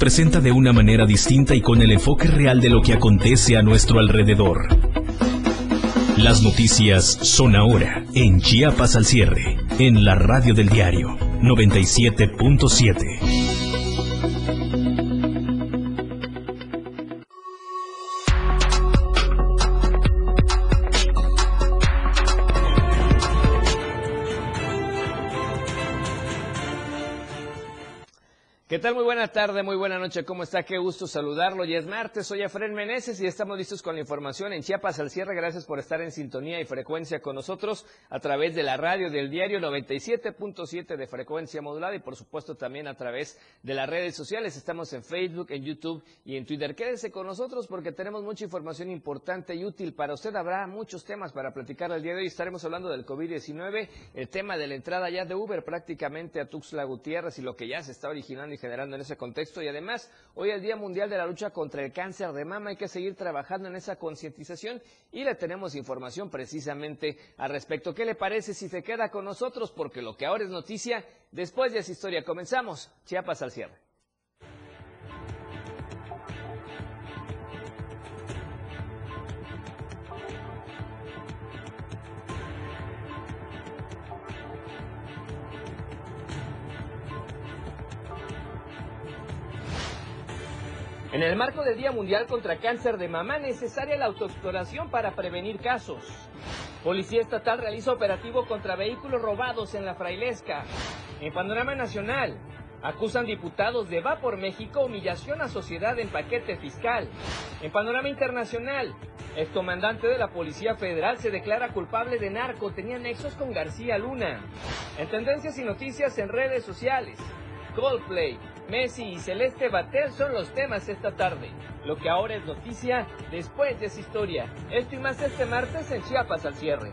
presenta de una manera distinta y con el enfoque real de lo que acontece a nuestro alrededor. Las noticias son ahora en Chiapas al cierre, en la radio del diario 97.7. Muy buena tarde, muy buena noche. ¿Cómo está? Qué gusto saludarlo. Y es martes, soy Efren Meneses y estamos listos con la información en Chiapas al cierre. Gracias por estar en sintonía y frecuencia con nosotros a través de la radio del diario 97.7 de frecuencia modulada y por supuesto también a través de las redes sociales. Estamos en Facebook, en YouTube y en Twitter. Quédese con nosotros porque tenemos mucha información importante y útil para usted. Habrá muchos temas para platicar el día de hoy. Estaremos hablando del COVID-19, el tema de la entrada ya de Uber prácticamente a Tuxtla Gutiérrez y lo que ya se está originando y generando en ese contexto. Y además, hoy es el Día Mundial de la Lucha contra el Cáncer de Mama. Hay que seguir trabajando en esa concientización y le tenemos información precisamente al respecto. ¿Qué le parece si se queda con nosotros? Porque lo que ahora es noticia, después de esa historia. Comenzamos. Chiapas al cierre. En el marco del Día Mundial contra Cáncer de Mama, necesaria la autoexploración para prevenir casos. Policía Estatal realiza operativo contra vehículos robados en la Frailesca. En panorama nacional, acusan diputados de Va por México humillación a sociedad en paquete fiscal. En panorama internacional, el comandante de la Policía Federal se declara culpable de narco, tenía nexos con García Luna. En tendencias y noticias en redes sociales, Coldplay, Messi y Celeste Batel son los temas esta tarde. Lo que ahora es noticia después de esa historia. Esto y más este martes en Chiapas al cierre.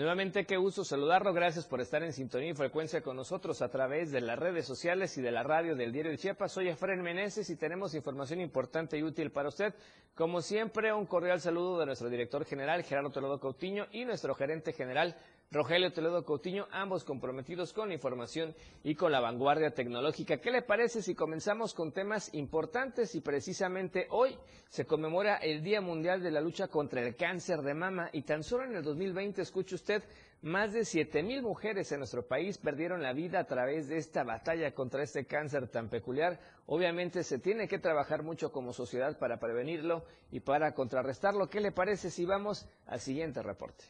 Nuevamente, qué gusto saludarlo. Gracias por estar en sintonía y frecuencia con nosotros a través de las redes sociales y de la radio del Diario de Chiapas. Soy Efraín Meneses y tenemos información importante y útil para usted. Como siempre, un cordial saludo de nuestro director general, Gerardo Toledo Coutinho, y nuestro gerente general, Rogelio Toledo Coutinho, ambos comprometidos con la información y con la vanguardia tecnológica. ¿Qué le parece si comenzamos con temas importantes y precisamente hoy se conmemora el Día Mundial de la Lucha contra el Cáncer de Mama y tan solo en el 2020, escuche usted, más de 7 mil mujeres en nuestro país perdieron la vida a través de esta batalla contra este cáncer tan peculiar. Obviamente se tiene que trabajar mucho como sociedad para prevenirlo y para contrarrestarlo. ¿Qué le parece si vamos al siguiente reporte?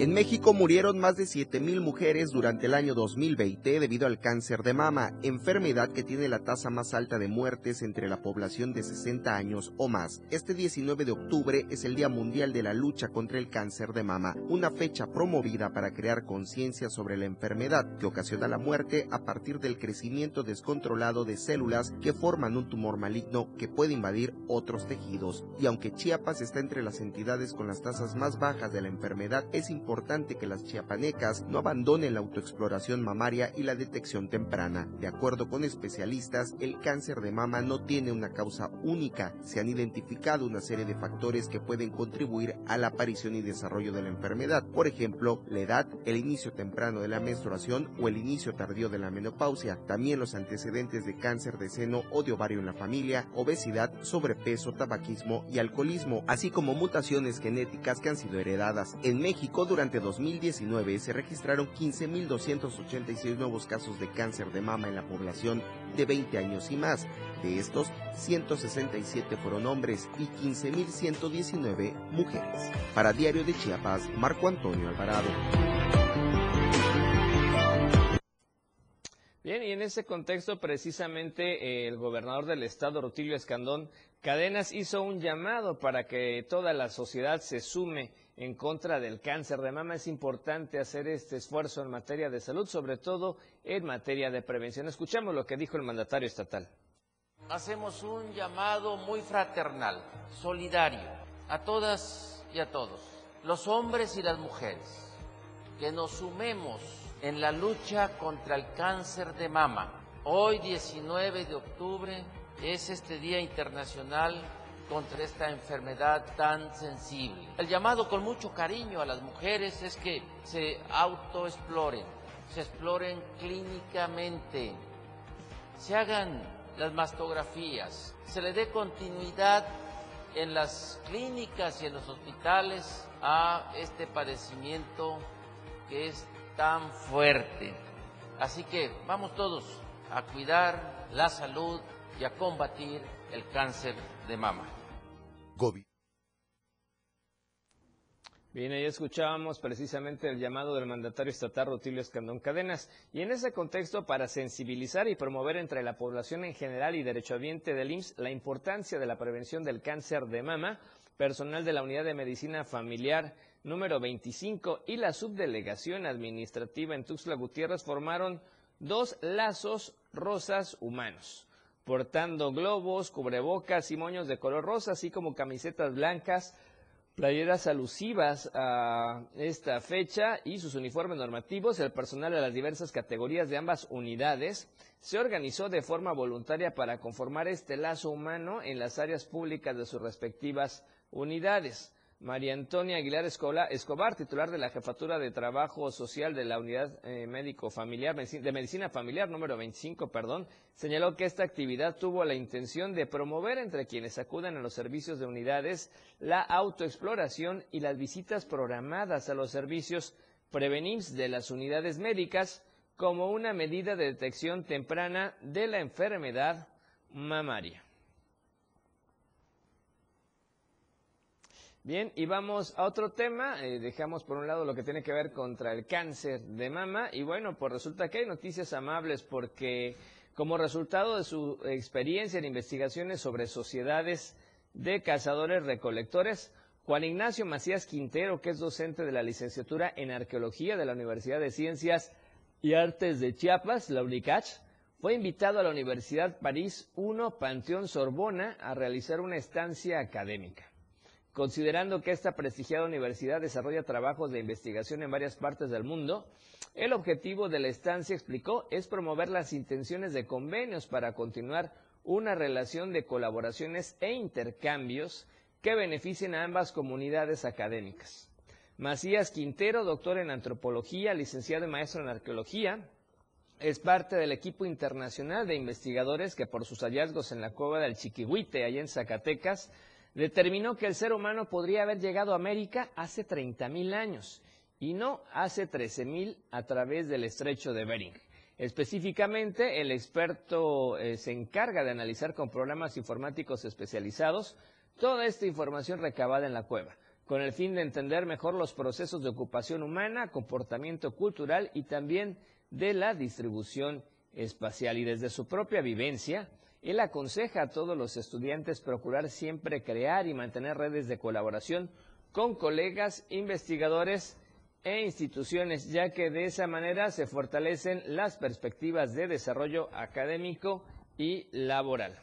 En México murieron más de 7.000 mujeres durante el año 2020 debido al cáncer de mama, enfermedad que tiene la tasa más alta de muertes entre la población de 60 años o más. Este 19 de octubre es el Día Mundial de la Lucha contra el Cáncer de Mama, una fecha promovida para crear conciencia sobre la enfermedad que ocasiona la muerte a partir del crecimiento descontrolado de células que forman un tumor maligno que puede invadir otros tejidos. Y aunque Chiapas está entre las entidades con las tasas más bajas de la enfermedad, es importante importante que las chiapanecas no abandonen la autoexploración mamaria y la detección temprana. De acuerdo con especialistas, el cáncer de mama no tiene una causa única. Se han identificado una serie de factores que pueden contribuir a la aparición y desarrollo de la enfermedad. Por ejemplo, la edad, el inicio temprano de la menstruación o el inicio tardío de la menopausia. También los antecedentes de cáncer de seno o de ovario en la familia, obesidad, sobrepeso, tabaquismo y alcoholismo, así como mutaciones genéticas que han sido heredadas. En México, durante durante 2019 se registraron 15.286 nuevos casos de cáncer de mama en la población de 20 años y más. De estos, 167 fueron hombres y 15.119 mujeres. Para Diario de Chiapas, Marco Antonio Alvarado. Bien, y en ese contexto precisamente eh, el gobernador del estado, Rutilio Escandón Cadenas, hizo un llamado para que toda la sociedad se sume en contra del cáncer de mama. Es importante hacer este esfuerzo en materia de salud, sobre todo en materia de prevención. Escuchamos lo que dijo el mandatario estatal. Hacemos un llamado muy fraternal, solidario, a todas y a todos, los hombres y las mujeres, que nos sumemos en la lucha contra el cáncer de mama. Hoy, 19 de octubre, es este Día Internacional contra esta enfermedad tan sensible. El llamado con mucho cariño a las mujeres es que se autoexploren, se exploren clínicamente, se hagan las mastografías, se le dé continuidad en las clínicas y en los hospitales a este padecimiento que es tan fuerte. Así que vamos todos a cuidar la salud y a combatir el cáncer de mama. Bien, ahí escuchábamos precisamente el llamado del mandatario estatal Rutilio Escandón Cadenas. Y en ese contexto, para sensibilizar y promover entre la población en general y derechohabiente del IMSS la importancia de la prevención del cáncer de mama, personal de la Unidad de Medicina Familiar número 25 y la Subdelegación Administrativa en Tuxtla Gutiérrez formaron dos lazos rosas humanos, portando globos, cubrebocas y moños de color rosa, así como camisetas blancas, playeras alusivas a esta fecha y sus uniformes normativos, el personal de las diversas categorías de ambas unidades se organizó de forma voluntaria para conformar este lazo humano en las áreas públicas de sus respectivas unidades. María Antonia Aguilar Escobar, titular de la Jefatura de Trabajo Social de la Unidad eh, Médico Familiar, de Medicina Familiar número 25, perdón, señaló que esta actividad tuvo la intención de promover entre quienes acuden a los servicios de unidades la autoexploración y las visitas programadas a los servicios prevenims de las unidades médicas como una medida de detección temprana de la enfermedad mamaria. Bien, y vamos a otro tema. Eh, dejamos por un lado lo que tiene que ver contra el cáncer de mama. Y bueno, pues resulta que hay noticias amables porque como resultado de su experiencia en investigaciones sobre sociedades de cazadores recolectores, Juan Ignacio Macías Quintero, que es docente de la licenciatura en Arqueología de la Universidad de Ciencias y Artes de Chiapas, la UNICACH, fue invitado a la Universidad París I Panteón Sorbona a realizar una estancia académica. Considerando que esta prestigiada universidad desarrolla trabajos de investigación en varias partes del mundo, el objetivo de la estancia, explicó, es promover las intenciones de convenios para continuar una relación de colaboraciones e intercambios que beneficien a ambas comunidades académicas. Macías Quintero, doctor en antropología, licenciado y maestro en arqueología, es parte del equipo internacional de investigadores que por sus hallazgos en la cueva del Chiquihuite, allá en Zacatecas, determinó que el ser humano podría haber llegado a América hace 30.000 años y no hace 13.000 a través del estrecho de Bering. Específicamente, el experto eh, se encarga de analizar con programas informáticos especializados toda esta información recabada en la cueva, con el fin de entender mejor los procesos de ocupación humana, comportamiento cultural y también de la distribución espacial. Y desde su propia vivencia, él aconseja a todos los estudiantes procurar siempre crear y mantener redes de colaboración con colegas, investigadores e instituciones, ya que de esa manera se fortalecen las perspectivas de desarrollo académico y laboral.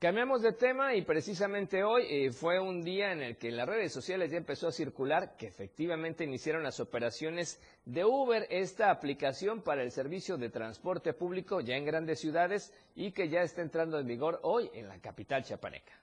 Cambiamos de tema y precisamente hoy eh, fue un día en el que en las redes sociales ya empezó a circular que efectivamente iniciaron las operaciones de Uber, esta aplicación para el servicio de transporte público ya en grandes ciudades y que ya está entrando en vigor hoy en la capital chiapaneca.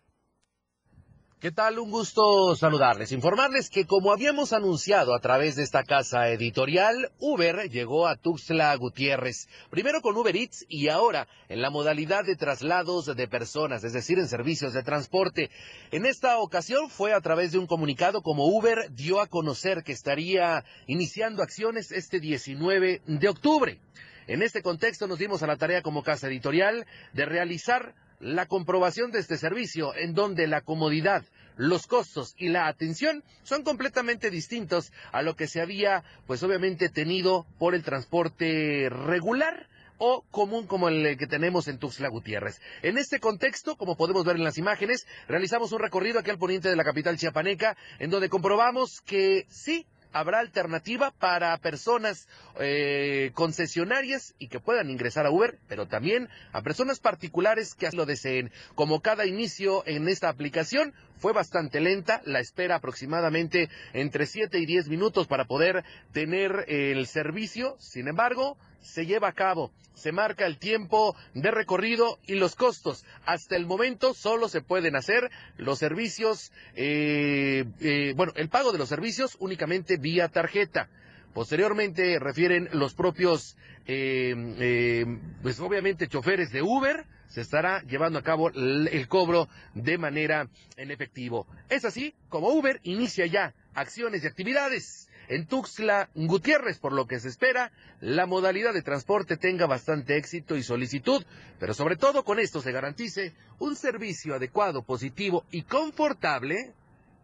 ¿Qué tal? Un gusto saludarles. Informarles que como habíamos anunciado a través de esta casa editorial, Uber llegó a Tuxtla Gutiérrez, primero con Uber Eats y ahora en la modalidad de traslados de personas, es decir, en servicios de transporte. En esta ocasión fue a través de un comunicado como Uber dio a conocer que estaría iniciando acciones este 19 de octubre. En este contexto nos dimos a la tarea como casa editorial de realizar la comprobación de este servicio, en donde la comodidad, los costos y la atención son completamente distintos a lo que se había, pues obviamente, tenido por el transporte regular o común como el que tenemos en Tuxtla Gutiérrez. En este contexto, como podemos ver en las imágenes, realizamos un recorrido aquí al poniente de la capital chiapaneca, en donde comprobamos que sí, habrá alternativa para personas eh, concesionarias y que puedan ingresar a Uber, pero también a personas particulares que así lo deseen. Como cada inicio en esta aplicación, fue bastante lenta, la espera aproximadamente entre 7 y 10 minutos para poder tener el servicio, sin embargo, se lleva a cabo, se marca el tiempo de recorrido y los costos. Hasta el momento solo se pueden hacer los servicios, eh, eh, bueno, el pago de los servicios únicamente vía tarjeta. Posteriormente refieren los propios, eh, pues obviamente choferes de Uber, se estará llevando a cabo el cobro de manera en efectivo. Es así como Uber inicia ya acciones y actividades en Tuxtla Gutiérrez, por lo que se espera la modalidad de transporte tenga bastante éxito y solicitud, pero sobre todo con esto se garantice un servicio adecuado, positivo y confortable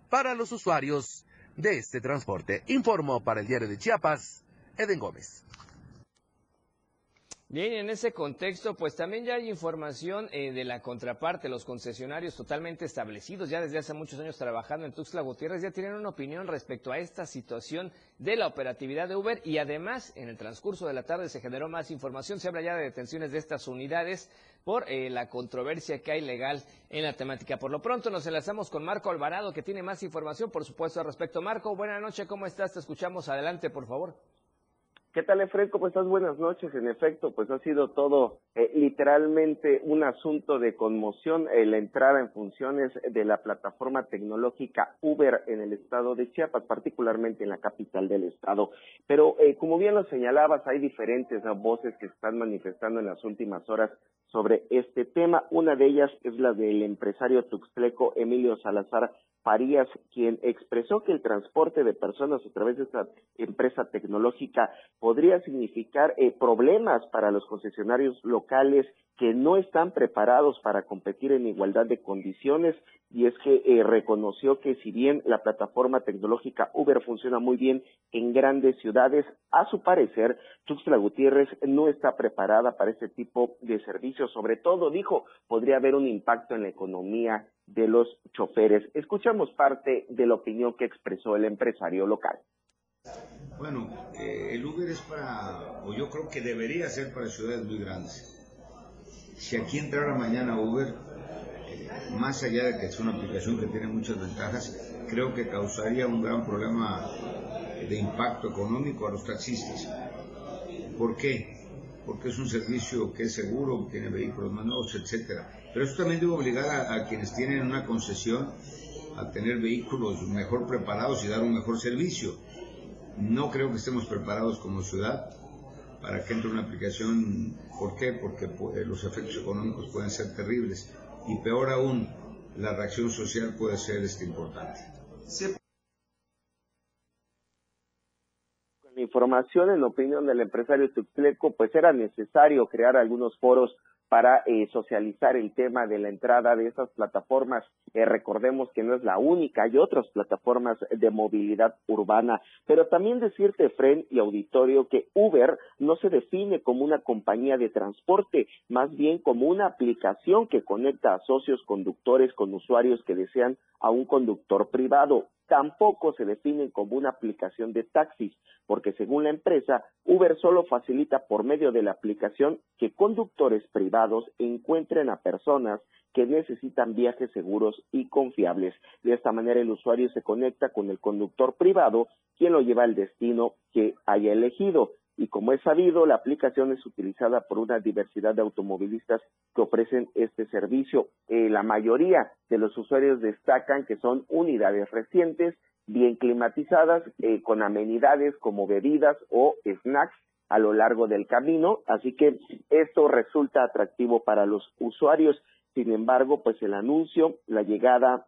para los usuarios de este transporte. Informo para el diario de Chiapas, Eden Gómez. Bien, en ese contexto, pues también ya hay información eh, de la contraparte, los concesionarios totalmente establecidos, ya desde hace muchos años trabajando en Tuxtla Gutiérrez, ya tienen una opinión respecto a esta situación de la operatividad de Uber y además en el transcurso de la tarde se generó más información, se habla ya de detenciones de estas unidades por eh, la controversia que hay legal en la temática. Por lo pronto nos enlazamos con Marco Alvarado que tiene más información, por supuesto, al respecto. Marco, buenas noches, ¿cómo estás? Te escuchamos, adelante, por favor. ¿Qué tal, Efred? ¿Cómo estás? Buenas noches. En efecto, pues ha sido todo eh, literalmente un asunto de conmoción eh, la entrada en funciones de la plataforma tecnológica Uber en el estado de Chiapas, particularmente en la capital del estado. Pero eh, como bien lo señalabas, hay diferentes voces que se están manifestando en las últimas horas sobre este tema. Una de ellas es la del empresario tuxtleco Emilio Salazar Farías, quien expresó que el transporte de personas a través de esta empresa tecnológica podría significar eh, problemas para los concesionarios locales que no están preparados para competir en igualdad de condiciones y es que eh, reconoció que si bien la plataforma tecnológica Uber funciona muy bien en grandes ciudades, a su parecer Tuxtla Gutiérrez no está preparada para este tipo de servicios. Sobre todo, dijo, podría haber un impacto en la economía de los choferes. Escuchamos parte de la opinión que expresó el empresario local. Bueno, eh, el Uber es para, o yo creo que debería ser para ciudades muy grandes si aquí entrara mañana Uber, eh, más allá de que es una aplicación que tiene muchas ventajas, creo que causaría un gran problema de impacto económico a los taxistas. ¿Por qué? Porque es un servicio que es seguro, tiene vehículos más nuevos, etcétera. Pero eso también debe obligar a, a quienes tienen una concesión a tener vehículos mejor preparados y dar un mejor servicio. No creo que estemos preparados como ciudad para que entre una aplicación. ¿Por qué? Porque eh, los efectos económicos pueden ser terribles y peor aún, la reacción social puede ser este, importante. Información, en opinión del empresario Tuxtleco, pues era necesario crear algunos foros para eh, socializar el tema de la entrada de esas plataformas. Eh, recordemos que no es la única, hay otras plataformas de movilidad urbana, pero también decirte, Fren y auditorio, que Uber no se define como una compañía de transporte, más bien como una aplicación que conecta a socios conductores con usuarios que desean a un conductor privado tampoco se definen como una aplicación de taxis, porque según la empresa, Uber solo facilita por medio de la aplicación que conductores privados encuentren a personas que necesitan viajes seguros y confiables. De esta manera el usuario se conecta con el conductor privado, quien lo lleva al destino que haya elegido y como es sabido, la aplicación es utilizada por una diversidad de automovilistas que ofrecen este servicio. Eh, la mayoría de los usuarios destacan que son unidades recientes, bien climatizadas, eh, con amenidades como bebidas o snacks a lo largo del camino, así que esto resulta atractivo para los usuarios. Sin embargo, pues el anuncio, la llegada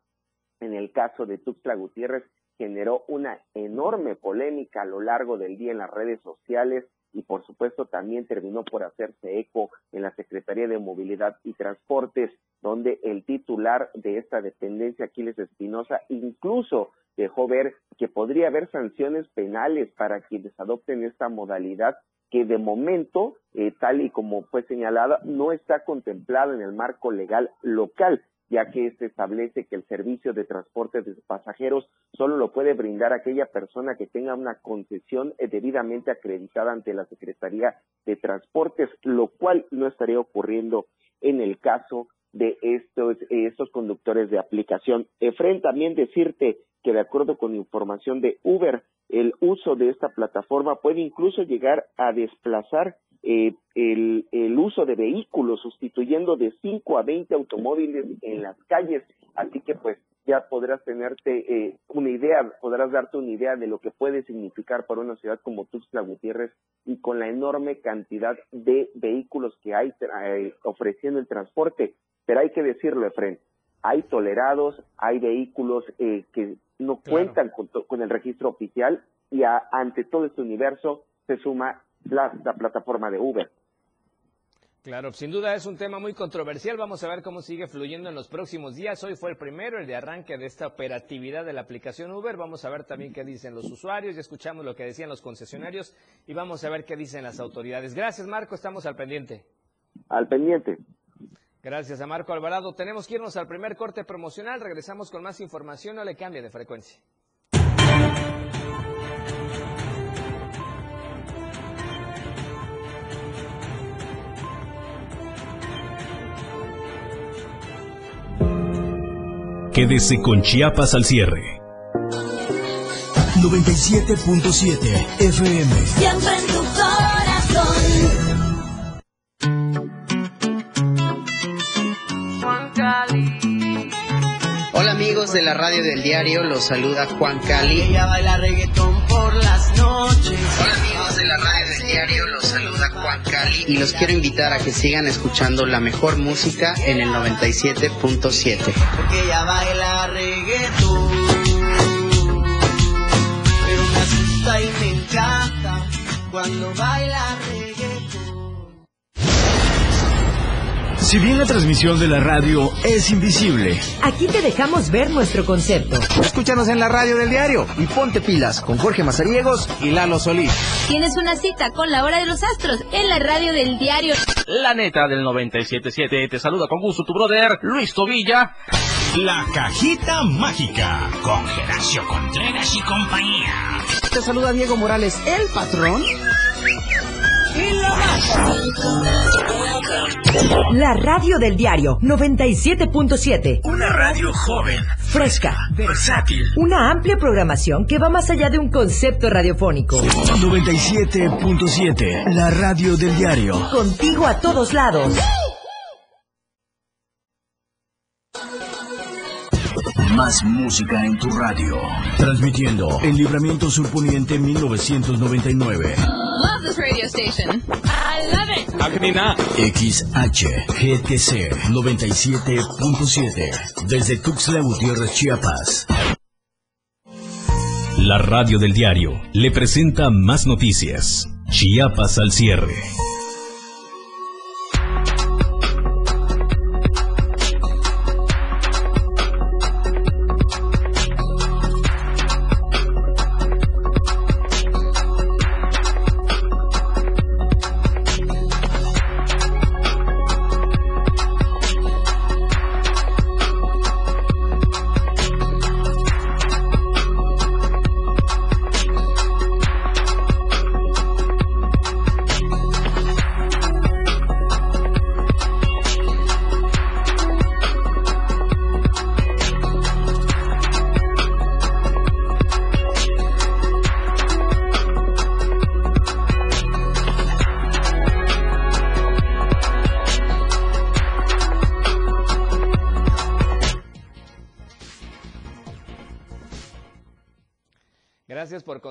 en el caso de Tuxtla Gutiérrez generó una enorme polémica a lo largo del día en las redes sociales y por supuesto también terminó por hacerse eco en la Secretaría de Movilidad y Transportes, donde el titular de esta dependencia, Aquiles Espinosa, incluso dejó ver que podría haber sanciones penales para quienes adopten esta modalidad que de momento, eh, tal y como fue señalada, no está contemplada en el marco legal local ya que este establece que el servicio de transporte de pasajeros solo lo puede brindar aquella persona que tenga una concesión eh, debidamente acreditada ante la Secretaría de Transportes, lo cual no estaría ocurriendo en el caso de estos, estos conductores de aplicación. Efren, también decirte que de acuerdo con información de Uber, el uso de esta plataforma puede incluso llegar a desplazar eh, el, el, uso de vehículos, sustituyendo de 5 a 20 automóviles en las calles. Así que pues ya podrás tenerte eh, una idea, podrás darte una idea de lo que puede significar para una ciudad como Tuxtla Gutiérrez y con la enorme cantidad de vehículos que hay eh, ofreciendo el transporte. Pero hay que decirlo, Efren, hay tolerados, hay vehículos eh, que no cuentan con, el registro oficial y ante todo este universo se suma la plataforma de Uber. Claro, sin duda es un tema muy controversial. Vamos a ver cómo sigue fluyendo en los próximos días. Hoy fue el primero, el de arranque de esta operatividad de la aplicación Uber. Vamos a ver también qué dicen los usuarios. Ya escuchamos lo que decían los concesionarios y vamos a ver qué dicen las autoridades. Gracias, Marco. Estamos al pendiente. Al pendiente. Gracias a Marco Alvarado. Tenemos que irnos al primer corte promocional. Regresamos con más información. No le cambie de frecuencia. Quédese con Chiapas al cierre. 97.7 FM. Siempre en tu corazón. Hola amigos de la radio del diario, los saluda Juan Cali. Ella baila reggaetón por las noches. Hola amigos de la radio del diario, los saluda Juan Cali y los quiero invitar a que sigan escuchando la mejor música en el 97.7. Porque ella baila reggaetón, pero me asusta y me encanta cuando baila reggaetón. Si bien la transmisión de la radio es invisible, aquí te dejamos ver nuestro concepto. Escúchanos en la radio del diario y ponte pilas con Jorge Mazariegos y Lalo Solís. Tienes una cita con la hora de los astros en la radio del diario. La neta del 977 te saluda con gusto tu brother Luis Tobilla. La cajita mágica con Geracio Contreras y compañía. Te saluda Diego Morales, el patrón. Y la La radio del diario 97.7. Una radio joven, fresca, versátil. Una amplia programación que va más allá de un concepto radiofónico. 97.7. La radio del diario. Contigo a todos lados. Más música en tu radio. Transmitiendo en Libramiento Surponiente 1999. Love this radio station. I love it. XHGTC 97.7. Desde Tuxtla Gutiérrez, Chiapas. La radio del diario le presenta más noticias. Chiapas al cierre.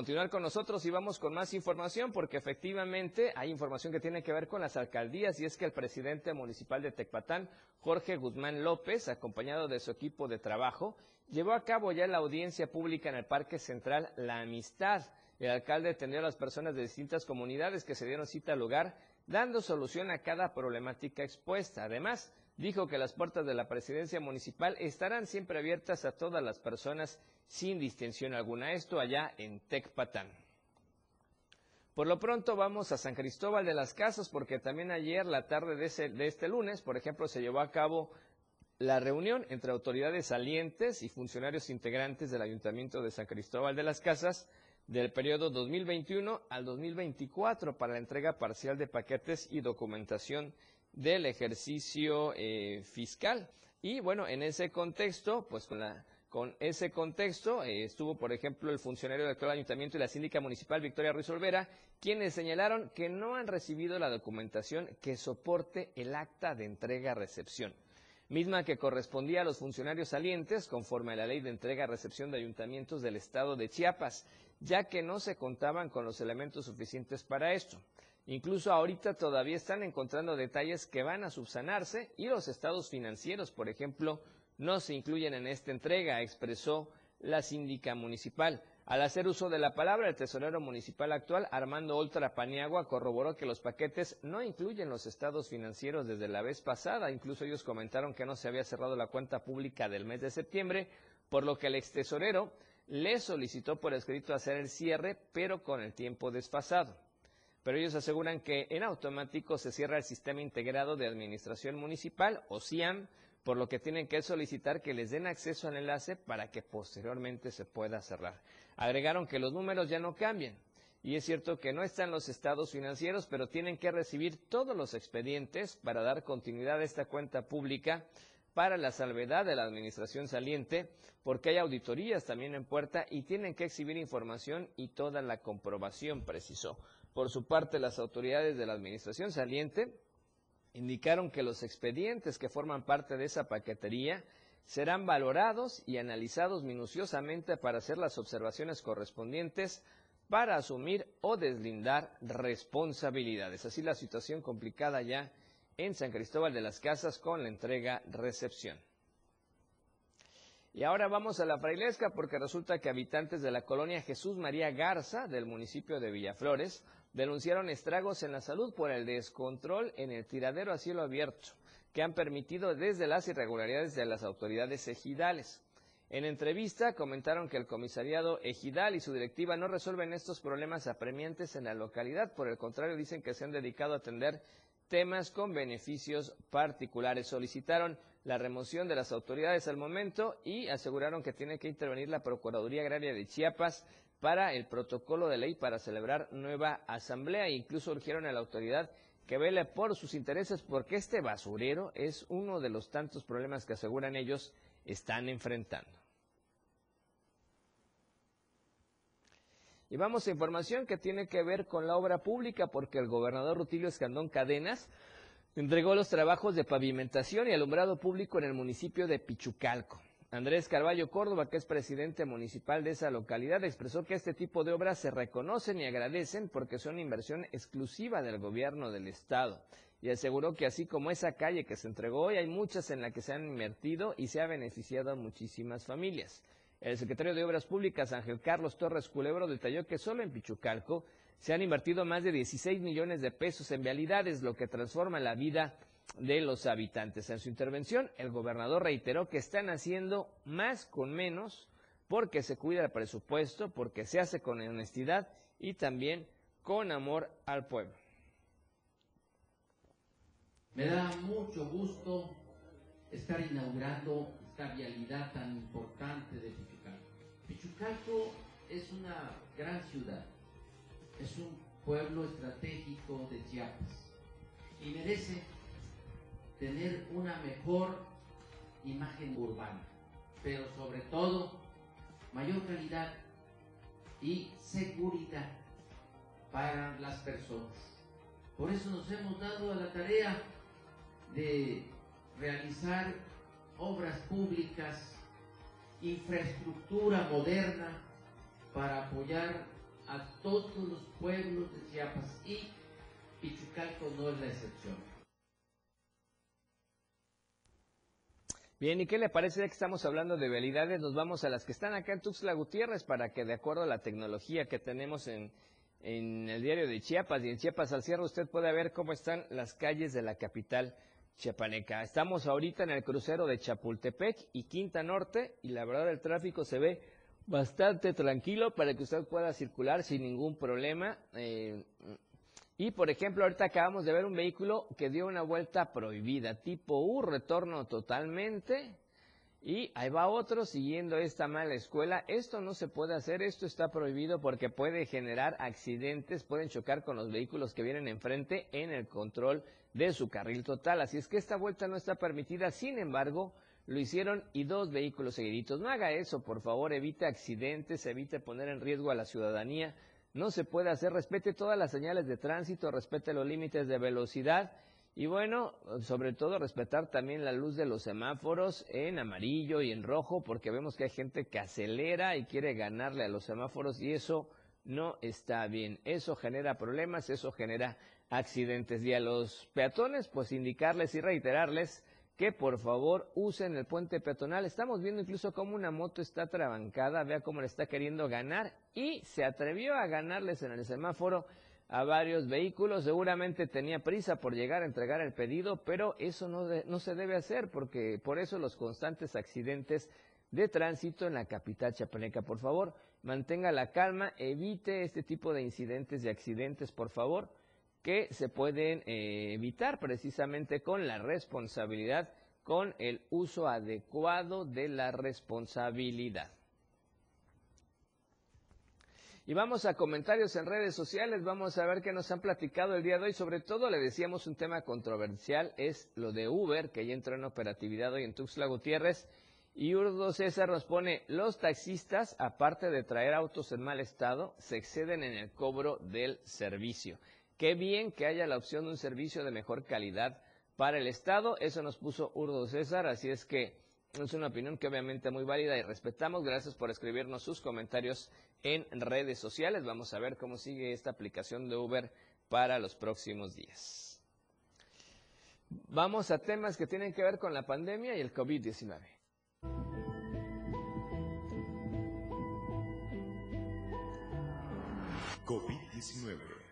Continuar con nosotros y vamos con más información porque efectivamente hay información que tiene que ver con las alcaldías y es que el presidente municipal de Tecpatán, Jorge Guzmán López, acompañado de su equipo de trabajo, llevó a cabo ya la audiencia pública en el Parque Central La Amistad. El alcalde atendió a las personas de distintas comunidades que se dieron cita al lugar, dando solución a cada problemática expuesta. Además, dijo que las puertas de la presidencia municipal estarán siempre abiertas a todas las personas sin distinción alguna. Esto allá en Tecpatán. Por lo pronto vamos a San Cristóbal de las Casas porque también ayer, la tarde de, de este lunes, por ejemplo, se llevó a cabo la reunión entre autoridades salientes y funcionarios integrantes del Ayuntamiento de San Cristóbal de las Casas del periodo 2021 al 2024 para la entrega parcial de paquetes y documentación del ejercicio eh, fiscal. Y bueno, en ese contexto, pues con la con ese contexto eh, estuvo, por ejemplo, el funcionario del actual ayuntamiento y la síndica municipal Victoria Ruiz Olvera, quienes señalaron que no han recibido la documentación que soporte el acta de entrega-recepción, misma que correspondía a los funcionarios salientes conforme a la ley de entrega-recepción de ayuntamientos del estado de Chiapas, ya que no se contaban con los elementos suficientes para esto. Incluso ahorita todavía están encontrando detalles que van a subsanarse y los estados financieros, por ejemplo, no se incluyen en esta entrega, expresó la síndica municipal. Al hacer uso de la palabra, el tesorero municipal actual, Armando Oltra Paniagua, corroboró que los paquetes no incluyen los estados financieros desde la vez pasada. Incluso ellos comentaron que no se había cerrado la cuenta pública del mes de septiembre, por lo que el ex tesorero le solicitó por escrito hacer el cierre, pero con el tiempo desfasado. Pero ellos aseguran que en automático se cierra el Sistema Integrado de Administración Municipal, o CIAM, por lo que tienen que solicitar que les den acceso al enlace para que posteriormente se pueda cerrar. Agregaron que los números ya no cambian. Y es cierto que no están los estados financieros, pero tienen que recibir todos los expedientes para dar continuidad a esta cuenta pública para la salvedad de la administración saliente, porque hay auditorías también en puerta y tienen que exhibir información y toda la comprobación, precisó. Por su parte, las autoridades de la administración saliente indicaron que los expedientes que forman parte de esa paquetería serán valorados y analizados minuciosamente para hacer las observaciones correspondientes para asumir o deslindar responsabilidades. Así la situación complicada ya en San Cristóbal de las Casas con la entrega-recepción. Y ahora vamos a la frailesca porque resulta que habitantes de la colonia Jesús María Garza del municipio de Villaflores denunciaron estragos en la salud por el descontrol en el tiradero a cielo abierto que han permitido desde las irregularidades de las autoridades ejidales. En entrevista comentaron que el comisariado ejidal y su directiva no resuelven estos problemas apremiantes en la localidad, por el contrario dicen que se han dedicado a atender temas con beneficios particulares. Solicitaron la remoción de las autoridades al momento y aseguraron que tiene que intervenir la Procuraduría Agraria de Chiapas para el protocolo de ley para celebrar nueva asamblea e incluso urgieron a la autoridad que vele por sus intereses porque este basurero es uno de los tantos problemas que aseguran ellos están enfrentando. Y vamos a información que tiene que ver con la obra pública porque el gobernador Rutilio Escandón Cadenas entregó los trabajos de pavimentación y alumbrado público en el municipio de Pichucalco. Andrés Carballo Córdoba, que es presidente municipal de esa localidad, expresó que este tipo de obras se reconocen y agradecen porque son inversión exclusiva del gobierno del estado. Y aseguró que así como esa calle que se entregó hoy, hay muchas en las que se han invertido y se ha beneficiado a muchísimas familias. El secretario de Obras Públicas, Ángel Carlos Torres Culebro, detalló que solo en Pichucalco se han invertido más de 16 millones de pesos en vialidades, lo que transforma la vida de los habitantes. En su intervención, el gobernador reiteró que están haciendo más con menos porque se cuida el presupuesto, porque se hace con honestidad y también con amor al pueblo. Me da mucho gusto estar inaugurando esta vialidad tan importante de Pichucalco. Pichucalco es una gran ciudad, es un pueblo estratégico de Chiapas y merece tener una mejor imagen urbana, pero sobre todo mayor calidad y seguridad para las personas. Por eso nos hemos dado a la tarea de realizar obras públicas, infraestructura moderna para apoyar a todos los pueblos de Chiapas y Pichucalco no es la excepción. Bien, ¿y qué le parece ya que estamos hablando de vialidades? Nos vamos a las que están acá en Tuxtla Gutiérrez para que de acuerdo a la tecnología que tenemos en, el diario de Chiapas y en Chiapas al cierre usted puede ver cómo están las calles de la capital chiapaneca. Estamos ahorita en el crucero de Chapultepec y Quinta Norte y la verdad el tráfico se ve bastante tranquilo para que usted pueda circular sin ningún problema. Eh, y por ejemplo, ahorita acabamos de ver un vehículo que dio una vuelta prohibida, tipo U, retorno totalmente. Y ahí va otro siguiendo esta mala escuela. Esto no se puede hacer, esto está prohibido porque puede generar accidentes, pueden chocar con los vehículos que vienen enfrente en el control de su carril total. Así es que esta vuelta no está permitida. Sin embargo, lo hicieron y dos vehículos seguiditos. No haga eso, por favor, evite accidentes, evite poner en riesgo a la ciudadanía. No se puede hacer, respete todas las señales de tránsito, respete los límites de velocidad y bueno, sobre todo respetar también la luz de los semáforos en amarillo y en rojo, porque vemos que hay gente que acelera y quiere ganarle a los semáforos y eso no está bien. Eso genera problemas, eso genera accidentes. Y a los peatones, pues indicarles y reiterarles que por favor usen el puente peatonal. Estamos viendo incluso cómo una moto está trabancada, vea cómo le está queriendo ganar y se atrevió a ganarles en el semáforo a varios vehículos. Seguramente tenía prisa por llegar a entregar el pedido, pero eso no, no se debe hacer porque por eso los constantes accidentes de tránsito en la capital chapaneca. Por favor, mantenga la calma, evite este tipo de incidentes y accidentes, por favor, que se pueden eh, evitar precisamente con la responsabilidad, con el uso adecuado de la responsabilidad. Y vamos a comentarios en redes sociales, vamos a ver qué nos han platicado el día de hoy. Sobre todo le decíamos un tema controversial, es lo de Uber, que ya entró en operatividad hoy en Tuxtla Gutiérrez. Y Urdo César nos pone, los taxistas, aparte de traer autos en mal estado, se exceden en el cobro del servicio. Qué bien que haya la opción de un servicio de mejor calidad para el Estado. Eso nos puso Urdo César, así es que es una opinión que obviamente muy válida y respetamos. Gracias por escribirnos sus comentarios en redes sociales. Vamos a ver cómo sigue esta aplicación de Uber para los próximos días. Vamos a temas que tienen que ver con la pandemia y el COVID-19. COVID-19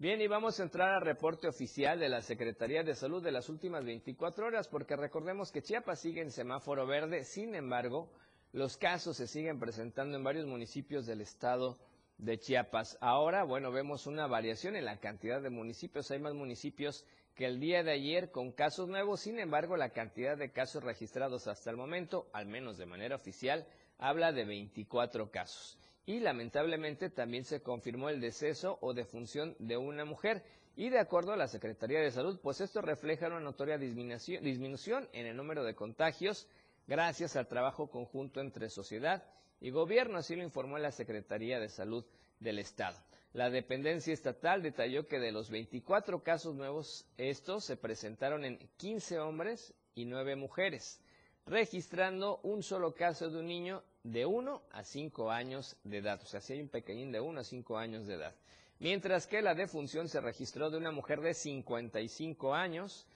Bien, y vamos a entrar al reporte oficial de la Secretaría de Salud de las últimas 24 horas, porque recordemos que Chiapas sigue en semáforo verde, sin embargo, los casos se siguen presentando en varios municipios del estado de Chiapas. Ahora, bueno, vemos una variación en la cantidad de municipios. Hay más municipios que el día de ayer con casos nuevos. Sin embargo, la cantidad de casos registrados hasta el momento, al menos de manera oficial, habla de 24 casos y lamentablemente también se confirmó el deceso o defunción de una mujer. Y de acuerdo a la Secretaría de Salud, pues esto refleja una notoria disminución en el número de contagios gracias al trabajo conjunto entre sociedad y gobierno, así lo informó la Secretaría de Salud del Estado. La dependencia estatal detalló que de los 24 casos nuevos, estos se presentaron en 15 hombres y 9 mujeres registrando un solo caso de un niño de 1 a 5 años de edad. O sea, si hay un pequeñín de 1 a 5 años de edad. Mientras que la defunción se registró de una mujer de 55 años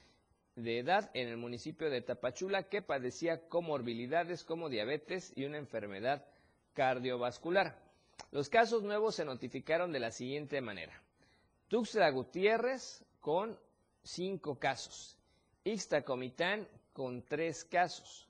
de edad en el municipio de Tapachula que padecía comorbilidades como diabetes y una enfermedad cardiovascular. Los casos nuevos se notificaron de la siguiente manera. Tuxtla Gutiérrez con 5 casos. Ixtacomitán con 3 casos.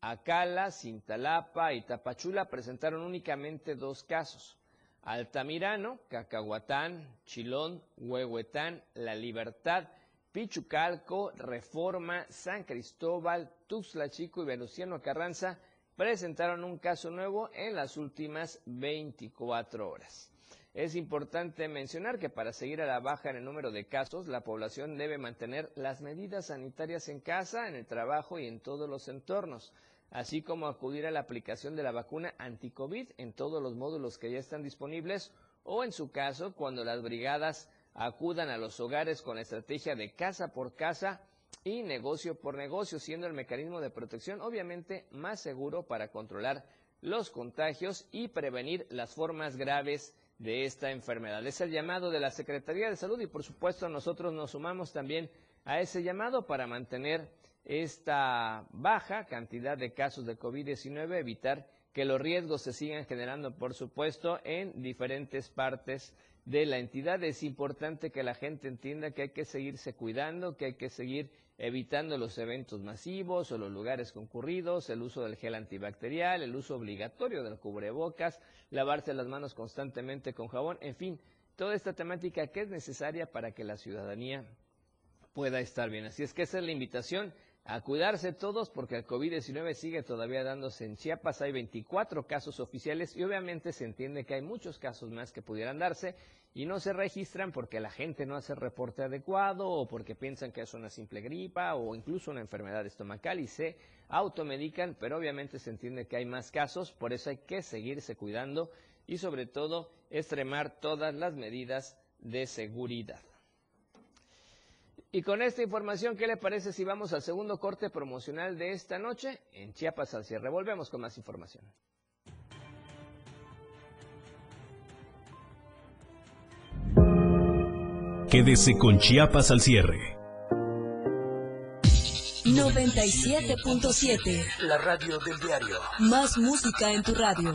Acala, Cintalapa y Tapachula presentaron únicamente dos casos. Altamirano, Cacahuatán, Chilón, Huehuetán, La Libertad, Pichucalco, Reforma, San Cristóbal, Tuxtla Chico y Venustiano Carranza presentaron un caso nuevo en las últimas 24 horas. Es importante mencionar que para seguir a la baja en el número de casos, la población debe mantener las medidas sanitarias en casa, en el trabajo y en todos los entornos así como acudir a la aplicación de la vacuna anti-COVID en todos los módulos que ya están disponibles o en su caso cuando las brigadas acudan a los hogares con la estrategia de casa por casa y negocio por negocio, siendo el mecanismo de protección obviamente más seguro para controlar los contagios y prevenir las formas graves de esta enfermedad. Es el llamado de la Secretaría de Salud y por supuesto nosotros nos sumamos también a ese llamado para mantener esta baja cantidad de casos de COVID-19, evitar que los riesgos se sigan generando, por supuesto, en diferentes partes de la entidad. Es importante que la gente entienda que hay que seguirse cuidando, que hay que seguir evitando los eventos masivos o los lugares concurridos, el uso del gel antibacterial, el uso obligatorio del cubrebocas, lavarse las manos constantemente con jabón, en fin, toda esta temática que es necesaria para que la ciudadanía pueda estar bien. Así es que esa es la invitación a cuidarse todos porque el COVID-19 sigue todavía dándose en Chiapas. Hay 24 casos oficiales y obviamente se entiende que hay muchos casos más que pudieran darse y no se registran porque la gente no hace reporte adecuado o porque piensan que es una simple gripa o incluso una enfermedad estomacal y se automedican, pero obviamente se entiende que hay más casos, por eso hay que seguirse cuidando y sobre todo extremar todas las medidas de seguridad. Y con esta información, ¿qué le parece si vamos al segundo corte promocional de esta noche en Chiapas al cierre? Volvemos con más información. Quédese con Chiapas al cierre. 97.7. La radio del diario. Más música en tu radio.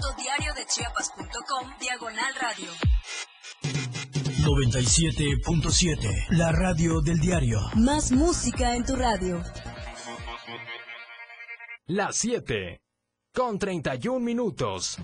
www.diariodechiapas.com Diagonal Radio. 97.7. La radio del diario. Más música en tu radio. Las 7. Con 31 minutos.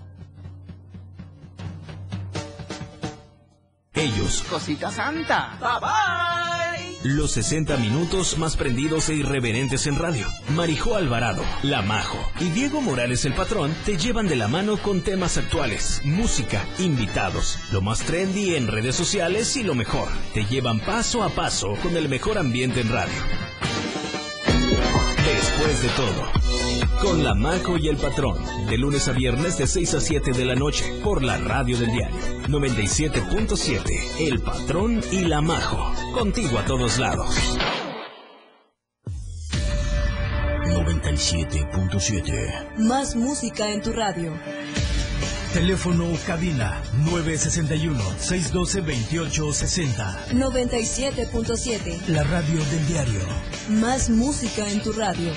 Ellos, Cosita Santa. Bye bye. los 60 minutos más prendidos e irreverentes en radio. Marijó Alvarado, La Majo y Diego Morales el Patrón te llevan de la mano con temas actuales, música, invitados, lo más trendy en redes sociales y lo mejor. Te llevan paso a paso con el mejor ambiente en radio. Después de todo, con La Majo y el Patrón, de lunes a viernes de 6 a 7 de la noche, por la radio del diario 97.7, El Patrón y La Majo, contigo a todos lados. 97.7. Más música en tu radio. Teléfono cabina 961-612-2860. 97.7. La radio del diario. Más música en tu radio.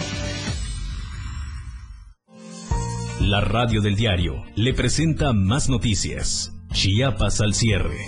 La radio del diario le presenta más noticias. Chiapas al cierre.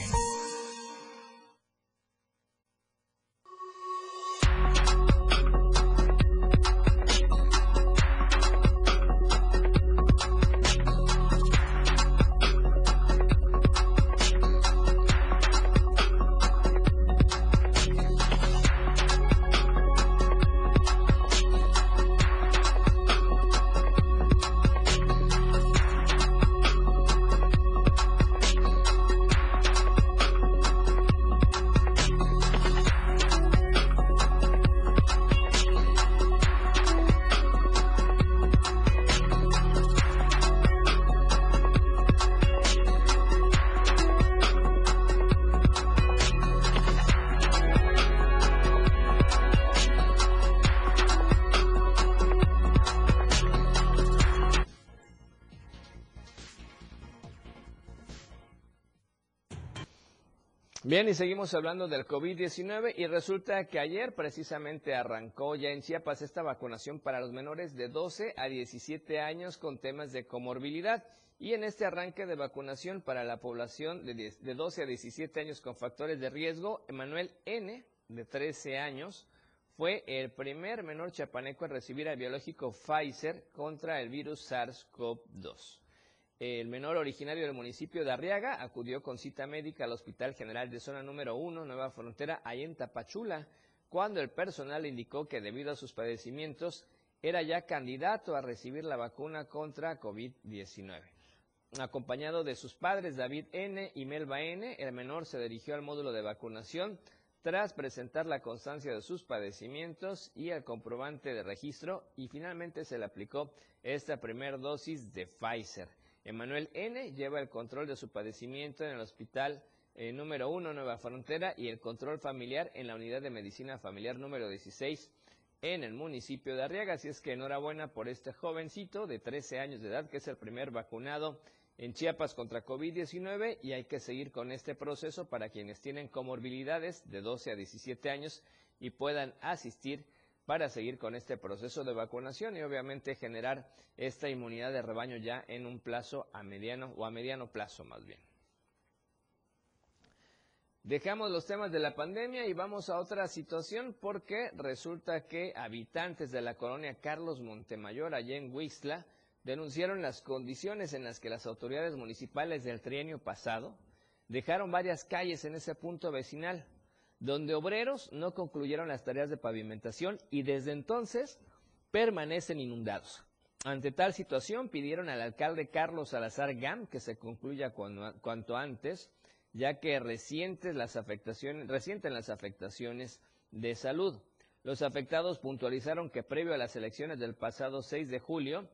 Bien, y seguimos hablando del COVID-19 y resulta que ayer precisamente arrancó ya en Chiapas esta vacunación para los menores de 12 a 17 años con temas de comorbilidad. Y en este arranque de vacunación para la población de, 10 de 12 a 17 años con factores de riesgo, Emanuel N., de 13 años, fue el primer menor chapaneco en recibir el biológico Pfizer contra el virus SARS-CoV-2. El menor originario del municipio de Arriaga acudió con cita médica al Hospital General de Zona Número 1, Nueva Frontera, ahí en Tapachula, cuando el personal indicó que debido a sus padecimientos era ya candidato a recibir la vacuna contra COVID-19. Acompañado de sus padres David N. y Melba N., el menor se dirigió al módulo de vacunación tras presentar la constancia de sus padecimientos y el comprobante de registro y finalmente se le aplicó esta primera dosis de Pfizer. Emanuel N. lleva el control de su padecimiento en el hospital eh, número 1 Nueva Frontera y el control familiar en la unidad de medicina familiar número 16 en el municipio de Arriaga. Así es que enhorabuena por este jovencito de 13 años de edad que es el primer vacunado en Chiapas contra COVID-19 y hay que seguir con este proceso para quienes tienen comorbilidades de 12 a 17 años y puedan asistir para seguir con este proceso de vacunación y obviamente generar esta inmunidad de rebaño ya en un plazo a mediano o a mediano plazo más bien. Dejamos los temas de la pandemia y vamos a otra situación porque resulta que habitantes de la colonia Carlos Montemayor, allá en Huixla, denunciaron las condiciones en las que las autoridades municipales del trienio pasado dejaron varias calles en ese punto vecinal, donde obreros no concluyeron las tareas de pavimentación y desde entonces permanecen inundados. Ante tal situación pidieron al alcalde Carlos Salazar Gam que se concluya cuanto antes ya que recientes las afectaciones, recienten las afectaciones de salud. Los afectados puntualizaron que previo a las elecciones del pasado 6 de julio,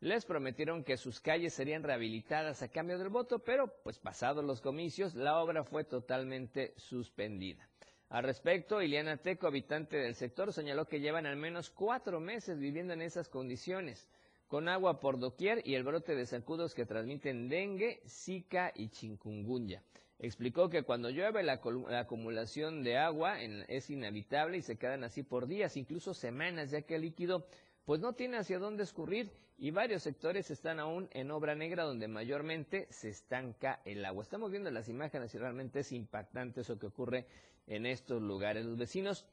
les prometieron que sus calles serían rehabilitadas a cambio del voto, pero pues pasados los comicios, la obra fue totalmente suspendida. Al respecto, Ileana Teco, habitante del sector, señaló que llevan al menos cuatro meses viviendo en esas condiciones, con agua por doquier y el brote de zancudos que transmiten dengue, zika y chikungunya. Explicó que cuando llueve la, acumulación de agua es inevitable y se quedan así por días, incluso semanas, ya que el líquido pues no tiene hacia dónde escurrir y varios sectores están aún en obra negra donde mayormente se estanca el agua. Estamos viendo las imágenes y realmente es impactante eso que ocurre en estos lugares. Los vecinos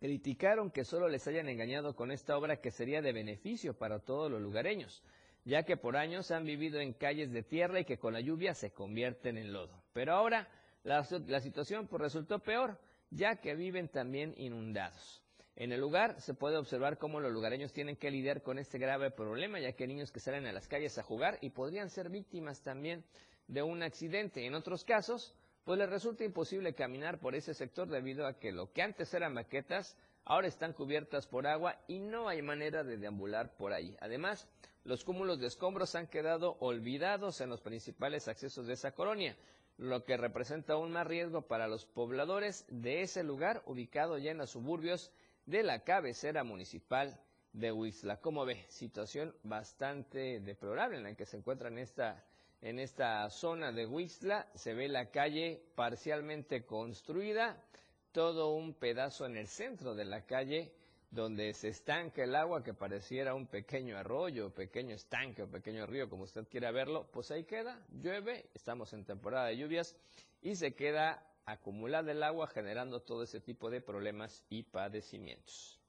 criticaron que solo les hayan engañado con esta obra que sería de beneficio para todos los lugareños ya que por años han vivido en calles de tierra y que con la lluvia se convierten en lodo. Pero ahora la, situación pues, resultó peor, ya que viven también inundados. En el lugar se puede observar cómo los lugareños tienen que lidiar con este grave problema, ya que hay niños que salen a las calles a jugar y podrían ser víctimas también de un accidente. En otros casos, pues les resulta imposible caminar por ese sector debido a que lo que antes eran maquetas ahora están cubiertas por agua y no hay manera de deambular por ahí. Además, los cúmulos de escombros han quedado olvidados en los principales accesos de esa colonia, lo que representa aún más riesgo para los pobladores de ese lugar ubicado ya en los suburbios de la cabecera municipal de Huizla. Como ve, situación bastante deplorable en la que se encuentra en esta, en esta zona de Huizla. Se ve la calle parcialmente construida, todo un pedazo en el centro de la calle donde se estanca el agua que pareciera un pequeño arroyo, pequeño estanque o pequeño río, como usted quiera verlo, pues ahí queda, llueve, estamos en temporada de lluvias y se queda acumulada el agua generando todo ese tipo de problemas y padecimientos.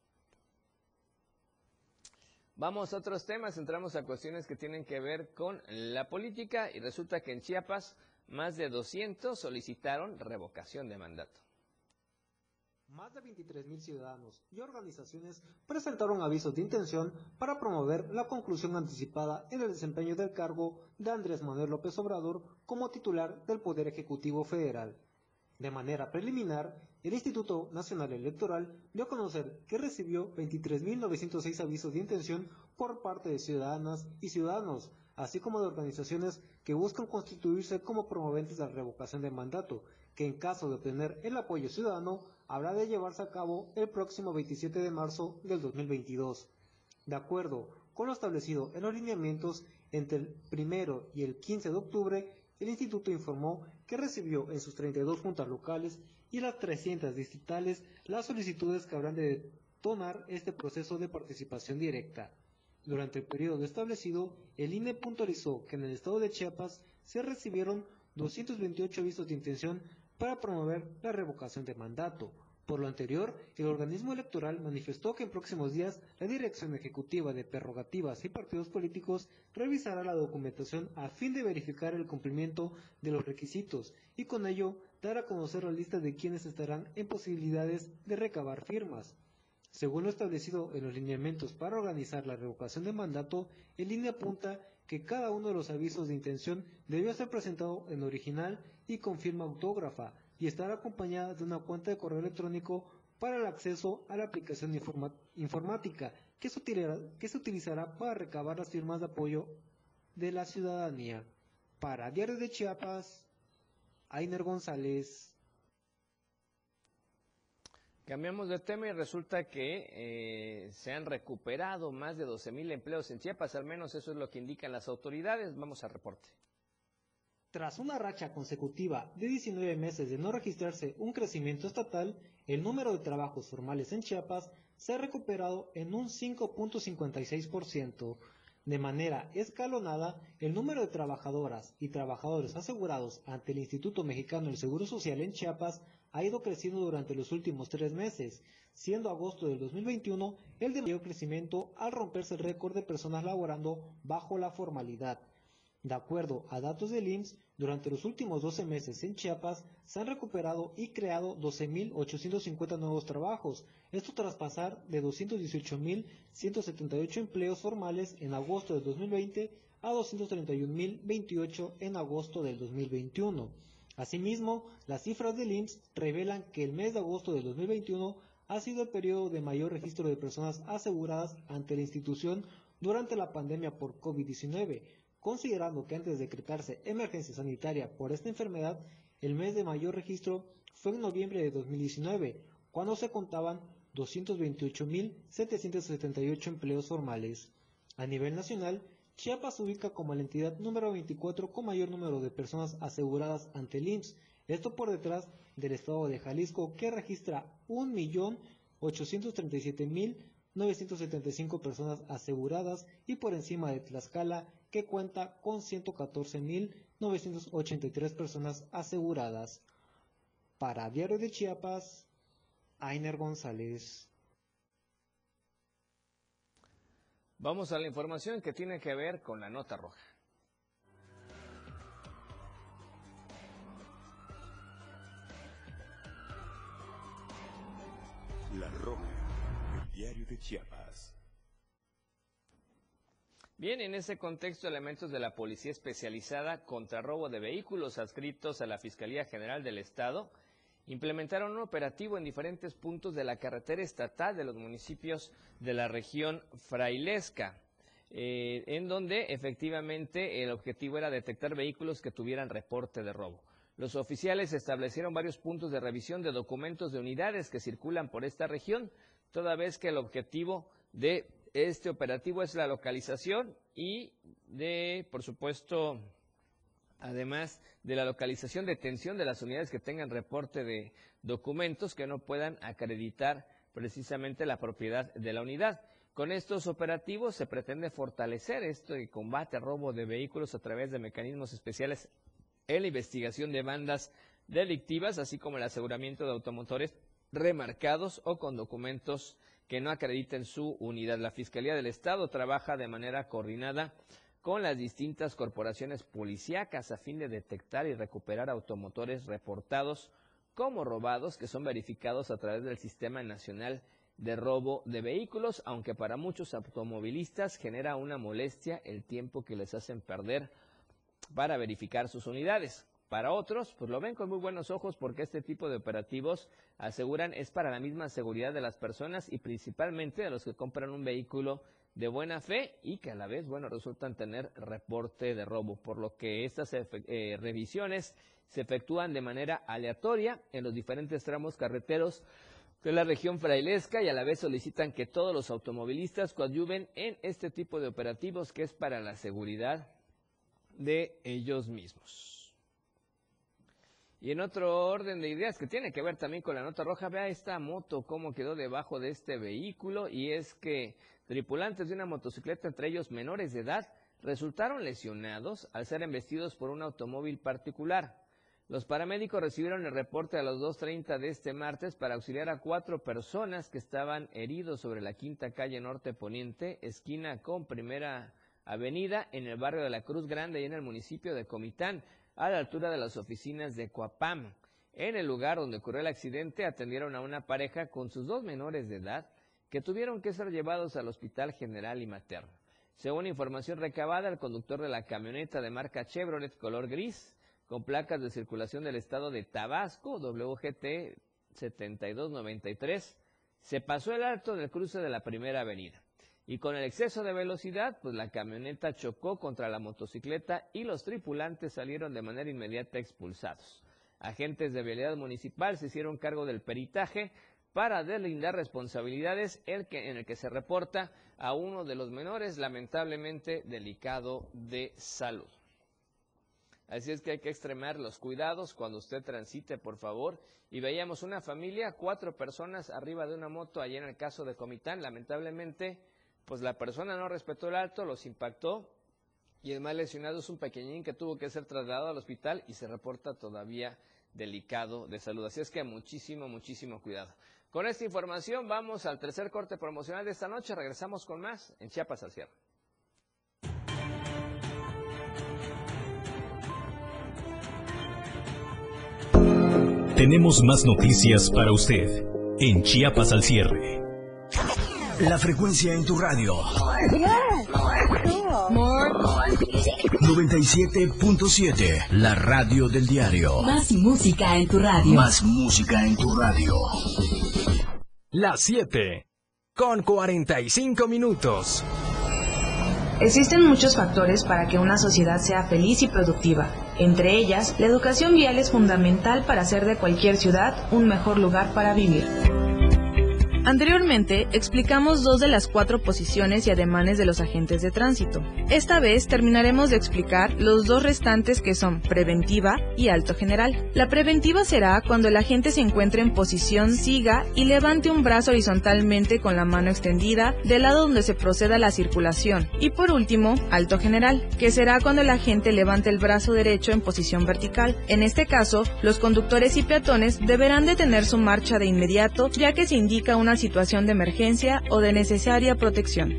Vamos a otros temas, entramos a cuestiones que tienen que ver con la política y resulta que en Chiapas más de 200 solicitaron revocación de mandato. Más de 23.000 ciudadanos y organizaciones presentaron avisos de intención para promover la conclusión anticipada en el desempeño del cargo de Andrés Manuel López Obrador como titular del Poder Ejecutivo Federal. De manera preliminar, el Instituto Nacional Electoral dio a conocer que recibió 23.906 avisos de intención por parte de ciudadanas y ciudadanos, así como de organizaciones que buscan constituirse como promoventes de la revocación de mandato, que en caso de obtener el apoyo ciudadano habrá de llevarse a cabo el próximo 27 de marzo del 2022. De acuerdo con lo establecido en los lineamientos, entre el primero y el 15 de octubre, el instituto informó que recibió en sus 32 juntas locales y las 300 distritales las solicitudes que habrán de detonar este proceso de participación directa. Durante el periodo establecido, el INE puntualizó que en el estado de Chiapas se recibieron 228 avisos de intención para promover la revocación de mandato. Por lo anterior, el organismo electoral manifestó que en próximos días la Dirección Ejecutiva de Prerrogativas y Partidos Políticos revisará la documentación a fin de verificar el cumplimiento de los requisitos y con ello dar a conocer la lista de quienes estarán en posibilidades de recabar firmas. Según lo establecido en los lineamientos para organizar la revocación de mandato, el INE apunta que cada uno de los avisos de intención debió ser presentado en original y con firma autógrafa y estar acompañada de una cuenta de correo electrónico para el acceso a la aplicación informática que se, utilizará para recabar las firmas de apoyo de la ciudadanía. Para Diario de Chiapas, Ainer González. Cambiamos de tema y resulta que eh, se han recuperado más de 12.000 empleos en Chiapas, al menos eso es lo que indican las autoridades. Vamos al reporte. Tras una racha consecutiva de 19 meses de no registrarse un crecimiento estatal, el número de trabajos formales en Chiapas se ha recuperado en un 5.56%. De manera escalonada, el número de trabajadoras y trabajadores asegurados ante el Instituto Mexicano del Seguro Social en Chiapas ha ido creciendo durante los últimos tres meses, siendo agosto del 2021 el de mayor crecimiento al romperse el récord de personas laborando bajo la formalidad. De acuerdo a datos del IMSS, durante los últimos 12 meses en Chiapas se han recuperado y creado 12.850 nuevos trabajos, esto tras pasar de 218.178 empleos formales en agosto del 2020 a 231.028 en agosto del 2021. Asimismo, las cifras del IMSS revelan que el mes de agosto del 2021 ha sido el periodo de mayor registro de personas aseguradas ante la institución durante la pandemia por COVID-19, considerando que antes de decretarse emergencia sanitaria por esta enfermedad, el mes de mayor registro fue en noviembre de 2019, cuando se contaban 228.778 empleos formales. A nivel nacional, Chiapas se ubica como la entidad número 24 con mayor número de personas aseguradas ante el IMSS, esto por detrás del estado de Jalisco que registra 1.837.975 personas aseguradas y por encima de Tlaxcala que cuenta con 114.983 personas aseguradas. Para Diario de Chiapas, Ainer González. Vamos a la información que tiene que ver con la nota roja. La Roja, el diario de Chiapas. Bien, en ese contexto, elementos de la Policía Especializada contra Robo de Vehículos adscritos a la Fiscalía General del Estado implementaron un operativo en diferentes puntos de la carretera estatal de los municipios de la región frailesca, eh, en donde efectivamente el objetivo era detectar vehículos que tuvieran reporte de robo. Los oficiales establecieron varios puntos de revisión de documentos de unidades que circulan por esta región, toda vez que el objetivo de este operativo es la localización y de, por supuesto, además de la localización de detención de las unidades que tengan reporte de documentos que no puedan acreditar precisamente la propiedad de la unidad. Con estos operativos se pretende fortalecer este combate a robo de vehículos a través de mecanismos especiales en la investigación de bandas delictivas, así como el aseguramiento de automotores remarcados o con documentos que no acrediten su unidad. La Fiscalía del Estado trabaja de manera coordinada con las distintas corporaciones policíacas a fin de detectar y recuperar automotores reportados como robados que son verificados a través del Sistema Nacional de Robo de Vehículos, aunque para muchos automovilistas genera una molestia el tiempo que les hacen perder para verificar sus unidades. Para otros, pues lo ven con muy buenos ojos porque este tipo de operativos aseguran es para la misma seguridad de las personas y principalmente de los que compran un vehículo de buena fe y que a la vez, bueno, resultan tener reporte de robo, por lo que estas eh, revisiones se efectúan de manera aleatoria en los diferentes tramos carreteros de la región frailesca y a la vez solicitan que todos los automovilistas coadyuven en este tipo de operativos que es para la seguridad de ellos mismos. Y en otro orden de ideas que tiene que ver también con la nota roja, vea esta moto, cómo quedó debajo de este vehículo. Y es que tripulantes de una motocicleta, entre ellos menores de edad, resultaron lesionados al ser embestidos por un automóvil particular. Los paramédicos recibieron el reporte a las 2.30 de este martes para auxiliar a cuatro personas que estaban heridos sobre la quinta calle norte poniente, esquina con primera avenida, en el barrio de la Cruz Grande y en el municipio de Comitán a la altura de las oficinas de Coapam. En el lugar donde ocurrió el accidente atendieron a una pareja con sus dos menores de edad que tuvieron que ser llevados al Hospital General y Materno. Según información recabada, el conductor de la camioneta de marca Chevrolet color gris, con placas de circulación del estado de Tabasco, WGT 7293, se pasó el alto del cruce de la primera avenida y con el exceso de velocidad, pues la camioneta chocó contra la motocicleta y los tripulantes salieron de manera inmediata expulsados. Agentes de vialidad municipal se hicieron cargo del peritaje para deslindar responsabilidades el que, en el que se reporta a uno de los menores lamentablemente delicado de salud. Así es que hay que extremar los cuidados cuando usted transite, por favor. Y veíamos una familia, cuatro personas arriba de una moto allí en el caso de Comitán. Lamentablemente, pues la persona no respetó el alto, los impactó y el más lesionado es un pequeñín que tuvo que ser trasladado al hospital y se reporta todavía delicado de salud. Así es que muchísimo, muchísimo cuidado. Con esta información vamos al tercer corte promocional de esta noche. Regresamos con más en Chiapas al cierre. Tenemos más noticias para usted en Chiapas al cierre. La frecuencia en tu radio. 97.7, la radio del diario. Más música en tu radio. Más música en tu radio. Las 7, con 45 minutos. Existen muchos factores para que una sociedad sea feliz y productiva. Entre ellas, la educación vial es fundamental para hacer de cualquier ciudad un mejor lugar para vivir. Anteriormente explicamos dos de las cuatro posiciones y ademanes de los agentes de tránsito. Esta vez terminaremos de explicar los dos restantes que son preventiva y alto general. La preventiva será cuando el agente se encuentre en posición siga y levante un brazo horizontalmente con la mano extendida del lado donde se proceda la circulación. Y por último, alto general, que será cuando el agente levante el brazo derecho en posición vertical. En este caso, los conductores y peatones deberán detener su marcha de inmediato ya que se indica una situación de emergencia o de necesaria protección.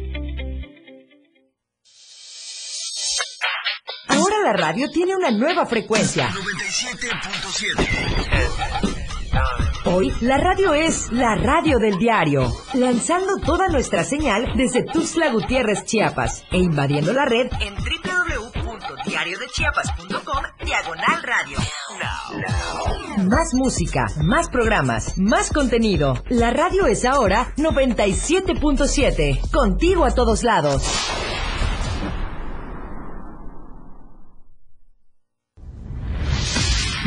Ahora la radio tiene una nueva frecuencia. 97.7. Hoy la radio es la radio del diario, lanzando toda nuestra señal desde Tuxtla Gutiérrez, Chiapas, e invadiendo la red en www.diariodechiapas.com diagonal radio. Más música, más programas, más contenido. La radio es ahora 97.7, contigo a todos lados.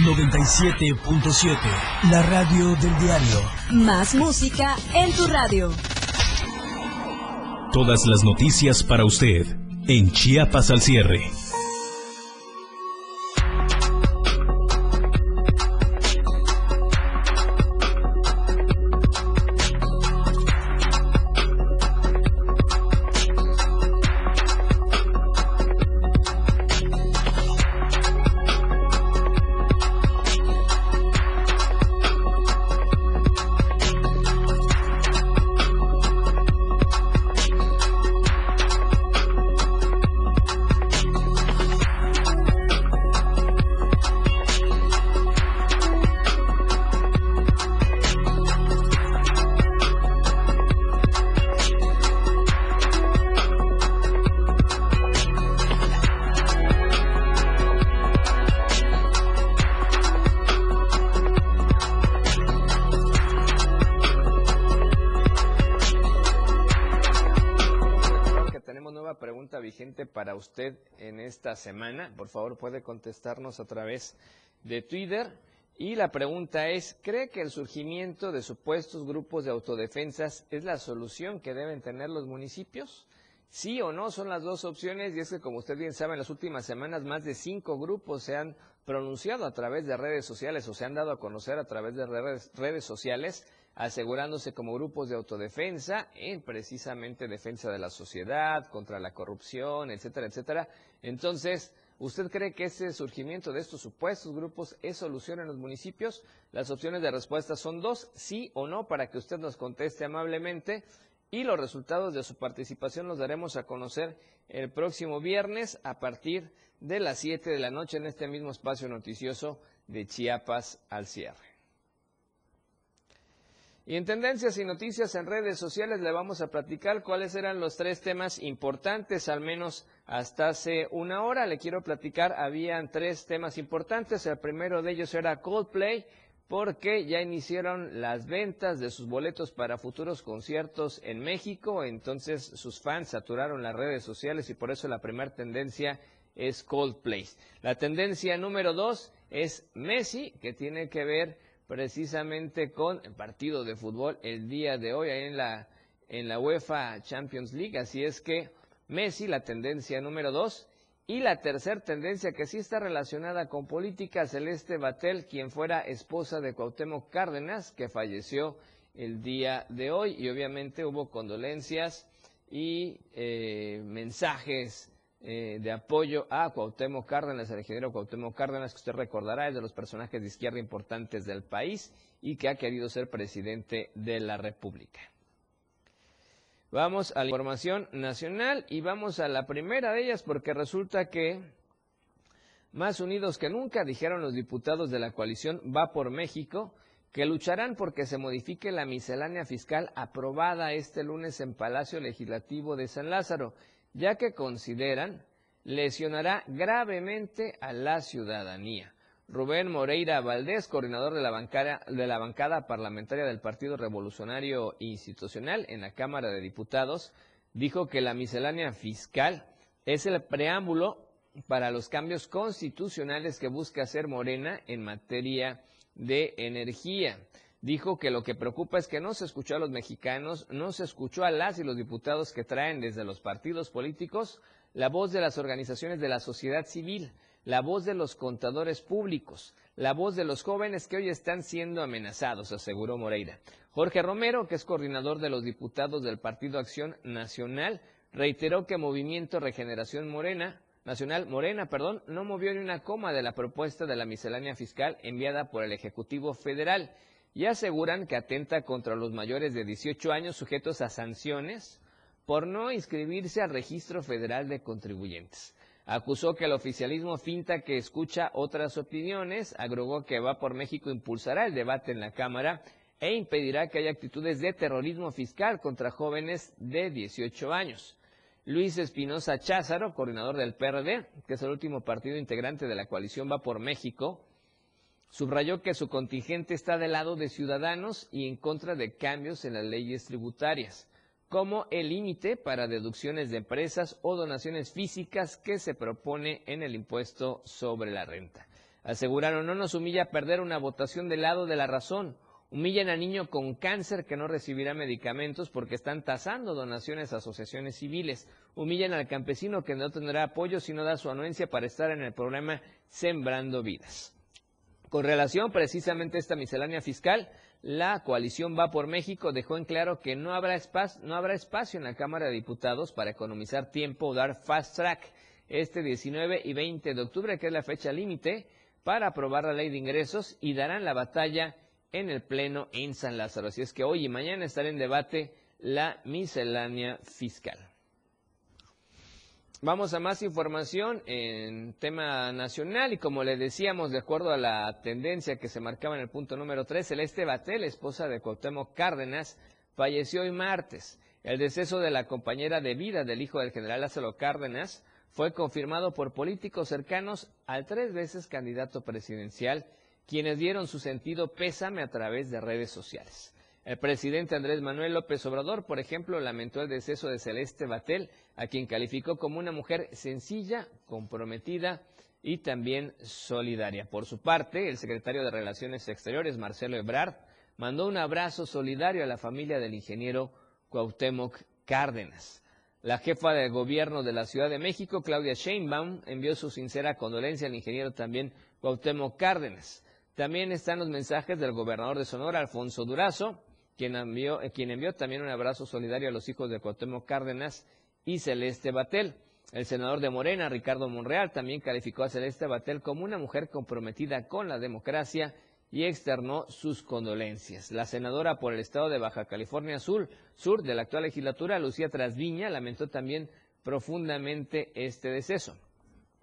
...97.7... La radio del diario. Más música en tu radio. Todas las noticias para usted en Chiapas al cierre. Esta semana. Por favor, puede contestarnos a través de Twitter. Y la pregunta es, ¿cree que el surgimiento de supuestos grupos de autodefensas es la solución que deben tener los municipios? Sí o no son las dos opciones y es que como usted bien sabe en las últimas semanas más de cinco grupos se han pronunciado a través de redes sociales o se han dado a conocer a través de redes, redes sociales asegurándose como grupos de autodefensa en precisamente defensa de la sociedad, contra la corrupción, etcétera, etcétera. Entonces, ¿usted cree que ese surgimiento de estos supuestos grupos es solución en los municipios? Las opciones de respuesta son dos, sí o no, para que usted nos conteste amablemente. Y los resultados de su participación los daremos a conocer el próximo viernes a partir de las 7 de la noche en este mismo espacio noticioso de Chiapas al cierre. Y en tendencias y noticias en redes sociales le vamos a platicar cuáles eran los tres temas importantes, al menos hasta hace una hora. Le quiero platicar, habían tres temas importantes. El primero de ellos era Coldplay, porque ya iniciaron las ventas de sus boletos para futuros conciertos en México. Entonces sus fans saturaron las redes sociales y por eso la primera tendencia es Coldplay. La tendencia número dos es Messi, que tiene que ver precisamente con el partido de fútbol el día de hoy ahí en la, en la UEFA Champions League. Así es que Messi, la tendencia número dos, Y la tercera tendencia que sí está relacionada con política, Celeste Batel, quien fuera esposa de Cuauhtémoc Cárdenas, que falleció el día de hoy y obviamente hubo condolencias y eh, mensajes eh, de apoyo a Cuauhtémoc Cárdenas, el ingeniero Cuauhtémoc Cárdenas, que usted recordará es de los personajes de izquierda importantes del país y que ha querido ser presidente de la República. Vamos a la información nacional y vamos a la primera de ellas porque resulta que más unidos que nunca, dijeron los diputados de la coalición Va por México, que lucharán porque se modifique la miscelánea fiscal aprobada este lunes en Palacio Legislativo de San Lázaro, ya que consideran lesionará gravemente a la ciudadanía. Rubén Moreira Valdés, coordinador de la, bancada, de la bancada parlamentaria del Partido Revolucionario Institucional en la Cámara de Diputados, dijo que la miscelánea fiscal es el preámbulo para los cambios constitucionales que busca hacer Morena en materia de energía. Dijo que lo que preocupa es que no se escuchó a los mexicanos, no se escuchó a las y los diputados que traen desde los partidos políticos la voz de las organizaciones de la sociedad civil la voz de los contadores públicos, la voz de los jóvenes que hoy están siendo amenazados, aseguró Moreira. Jorge Romero, que es coordinador de los diputados del Partido Acción Nacional, reiteró que Movimiento Regeneración Morena, Nacional Morena, perdón, no movió ni una coma de la propuesta de la miscelánea fiscal enviada por el Ejecutivo Federal y aseguran que atenta contra los mayores de 18 años sujetos a sanciones por no inscribirse al Registro Federal de Contribuyentes. Acusó que el oficialismo finta que escucha otras opiniones, agregó que va por México impulsará el debate en la Cámara e impedirá que haya actitudes de terrorismo fiscal contra jóvenes de 18 años. Luis Espinosa Cházaro, coordinador del PRD, que es el último partido integrante de la coalición Va por México, subrayó que su contingente está del lado de ciudadanos y en contra de cambios en las leyes tributarias como el límite para deducciones de empresas o donaciones físicas que se propone en el impuesto sobre la renta. Aseguraron, no nos humilla perder una votación del lado de la razón. Humillan a niño con cáncer que no recibirá medicamentos porque están tasando donaciones a asociaciones civiles. Humillan al campesino que no tendrá apoyo si no da su anuencia para estar en el programa Sembrando Vidas. Con relación precisamente a esta miscelánea fiscal, la coalición Va por México dejó en claro que no habrá, espacio, no habrá espacio en la Cámara de Diputados para economizar tiempo o dar fast track este 19 y 20 de octubre, que es la fecha límite para aprobar la ley de ingresos y darán la batalla en el Pleno en San Lázaro. Así es que hoy y mañana estará en debate la miscelánea fiscal. Vamos a más información en tema nacional y como le decíamos, de acuerdo a la tendencia que se marcaba en el punto número 3, Celeste Batel, esposa de Cuauhtémoc Cárdenas, falleció hoy martes. El deceso de la compañera de vida del hijo del general Lázaro Cárdenas fue confirmado por políticos cercanos al tres veces candidato presidencial, quienes dieron su sentido pésame a través de redes sociales. El presidente Andrés Manuel López Obrador, por ejemplo, lamentó el deceso de Celeste Batel, a quien calificó como una mujer sencilla, comprometida y también solidaria. Por su parte, el secretario de Relaciones Exteriores, Marcelo Ebrard, mandó un abrazo solidario a la familia del ingeniero Cuauhtémoc Cárdenas. La jefa de gobierno de la Ciudad de México, Claudia Sheinbaum, envió su sincera condolencia al ingeniero también Cuauhtémoc Cárdenas. También están los mensajes del gobernador de Sonora, Alfonso Durazo, quien envió, eh, quien envió también un abrazo solidario a los hijos de Cuauhtémoc Cárdenas y Celeste Batel. El senador de Morena, Ricardo Monreal, también calificó a Celeste Batel como una mujer comprometida con la democracia y externó sus condolencias. La senadora por el estado de Baja California Sur, sur de la actual legislatura, Lucía Trasviña, lamentó también profundamente este deceso.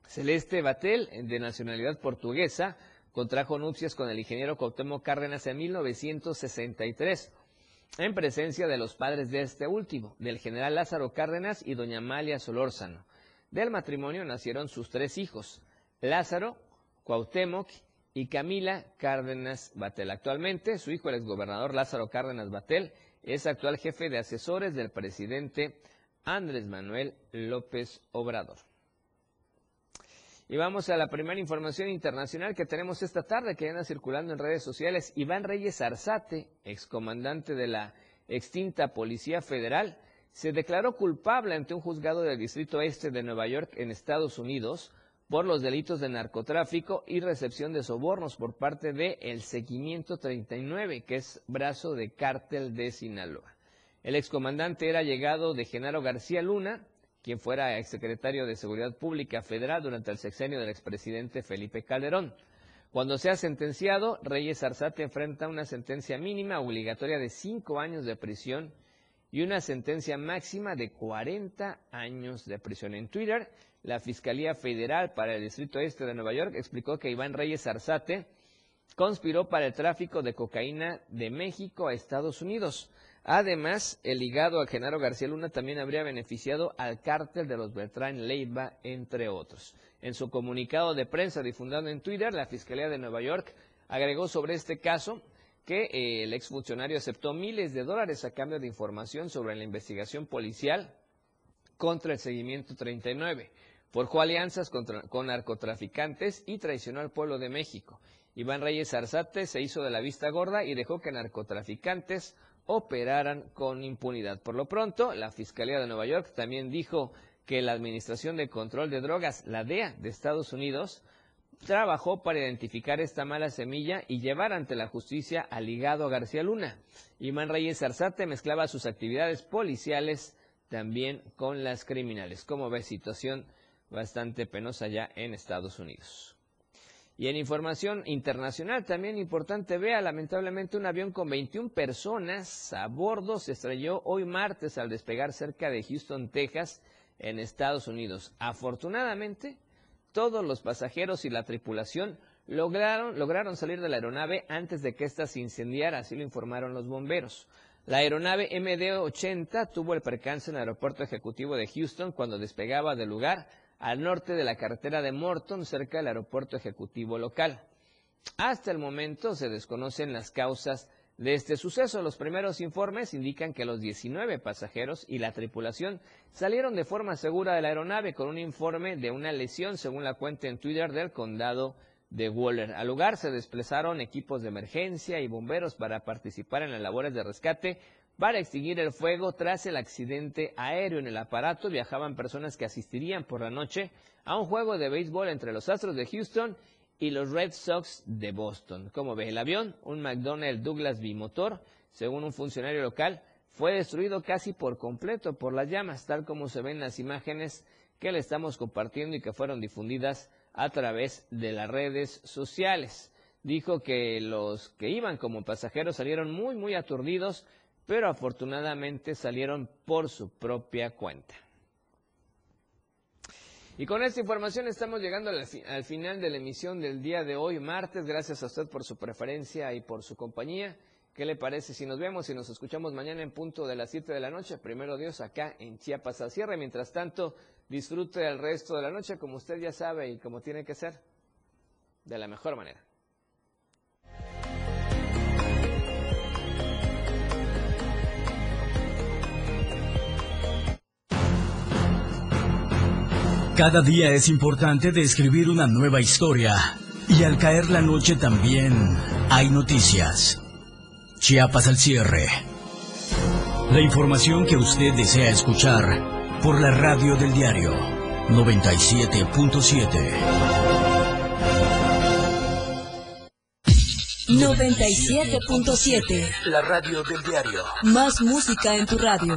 Celeste Batel, de nacionalidad portuguesa, contrajo nupcias con el ingeniero Cuauhtémoc Cárdenas en 1963 en presencia de los padres de este último, del general Lázaro Cárdenas y doña Amalia Solórzano. Del matrimonio nacieron sus tres hijos, Lázaro, Cuauhtémoc y Camila Cárdenas Batel. Actualmente, su hijo, el exgobernador Lázaro Cárdenas Batel, es actual jefe de asesores del presidente Andrés Manuel López Obrador. Y vamos a la primera información internacional que tenemos esta tarde, que anda circulando en redes sociales. Iván Reyes Arzate, excomandante de la extinta Policía Federal, se declaró culpable ante un juzgado del Distrito Este de Nueva York en Estados Unidos por los delitos de narcotráfico y recepción de sobornos por parte de El Seguimiento 39, que es brazo de cártel de Sinaloa. El excomandante era llegado de Genaro García Luna, quien fuera exsecretario de Seguridad Pública Federal durante el sexenio del expresidente Felipe Calderón. Cuando sea sentenciado, Reyes Arzate enfrenta una sentencia mínima obligatoria de cinco años de prisión y una sentencia máxima de 40 años de prisión. En Twitter, la Fiscalía Federal para el Distrito Este de Nueva York explicó que Iván Reyes Arzate conspiró para el tráfico de cocaína de México a Estados Unidos. Además, el ligado a Genaro García Luna también habría beneficiado al cártel de los Beltrán Leiva, entre otros. En su comunicado de prensa difundido en Twitter, la Fiscalía de Nueva York agregó sobre este caso que eh, el exfuncionario aceptó miles de dólares a cambio de información sobre la investigación policial contra el seguimiento 39. Forjó alianzas con narcotraficantes y traicionó al pueblo de México. Iván Reyes Arzate se hizo de la vista gorda y dejó que narcotraficantes operaran con impunidad. Por lo pronto, la Fiscalía de Nueva York también dijo que la Administración de Control de Drogas, la DEA de Estados Unidos, trabajó para identificar esta mala semilla y llevar ante la justicia al ligado García Luna. Imán Reyes Arzate mezclaba sus actividades policiales también con las criminales. Como ve, situación bastante penosa ya en Estados Unidos. Y en información internacional también importante, vea, lamentablemente un avión con 21 personas a bordo se estrelló hoy martes al despegar cerca de Houston, Texas, en Estados Unidos. Afortunadamente, todos los pasajeros y la tripulación lograron, salir de la aeronave antes de que ésta se incendiara, así lo informaron los bomberos. La aeronave MD-80 tuvo el percance en el aeropuerto ejecutivo de Houston cuando despegaba del lugar al norte de la carretera de Morton, cerca del aeropuerto ejecutivo local. Hasta el momento se desconocen las causas de este suceso. Los primeros informes indican que los 19 pasajeros y la tripulación salieron de forma segura de la aeronave con un informe de una lesión, según la cuenta en Twitter del condado de Waller. Al lugar se desplazaron equipos de emergencia y bomberos para participar en las labores de rescate, para extinguir el fuego tras el accidente aéreo en el aparato viajaban personas que asistirían por la noche a un juego de béisbol entre los Astros de Houston y los Red Sox de Boston. Como ve el avión, un McDonnell Douglas bimotor, según un funcionario local, fue destruido casi por completo por las llamas, tal como se ven las imágenes que le estamos compartiendo y que fueron difundidas a través de las redes sociales. Dijo que los que iban como pasajeros salieron muy, muy aturdidos pero afortunadamente salieron por su propia cuenta. Y con esta información estamos llegando al, al, final de la emisión del día de hoy, martes. Gracias a usted por su preferencia y por su compañía. ¿Qué le parece si nos vemos y nos escuchamos mañana en punto de las 7 de la noche? Primero Dios, acá en Chiapas al cierre. Mientras tanto, disfrute el resto de la noche como usted ya sabe y como tiene que ser, de la mejor manera. Cada día es importante de escribir una nueva historia. Y al caer la noche también hay noticias. Chiapas al cierre. La información que usted desea escuchar por la radio del diario 97.7. 97.7. La radio del diario. Más música en tu radio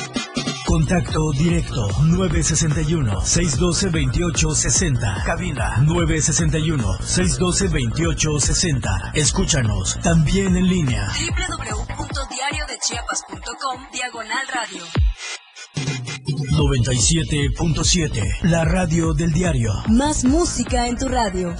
Contacto directo 961-612-2860. Cabina 961-612-2860. Escúchanos también en línea. www.diariodechiapas.com Diagonal Radio. 97.7 La radio del diario. Más música en tu radio.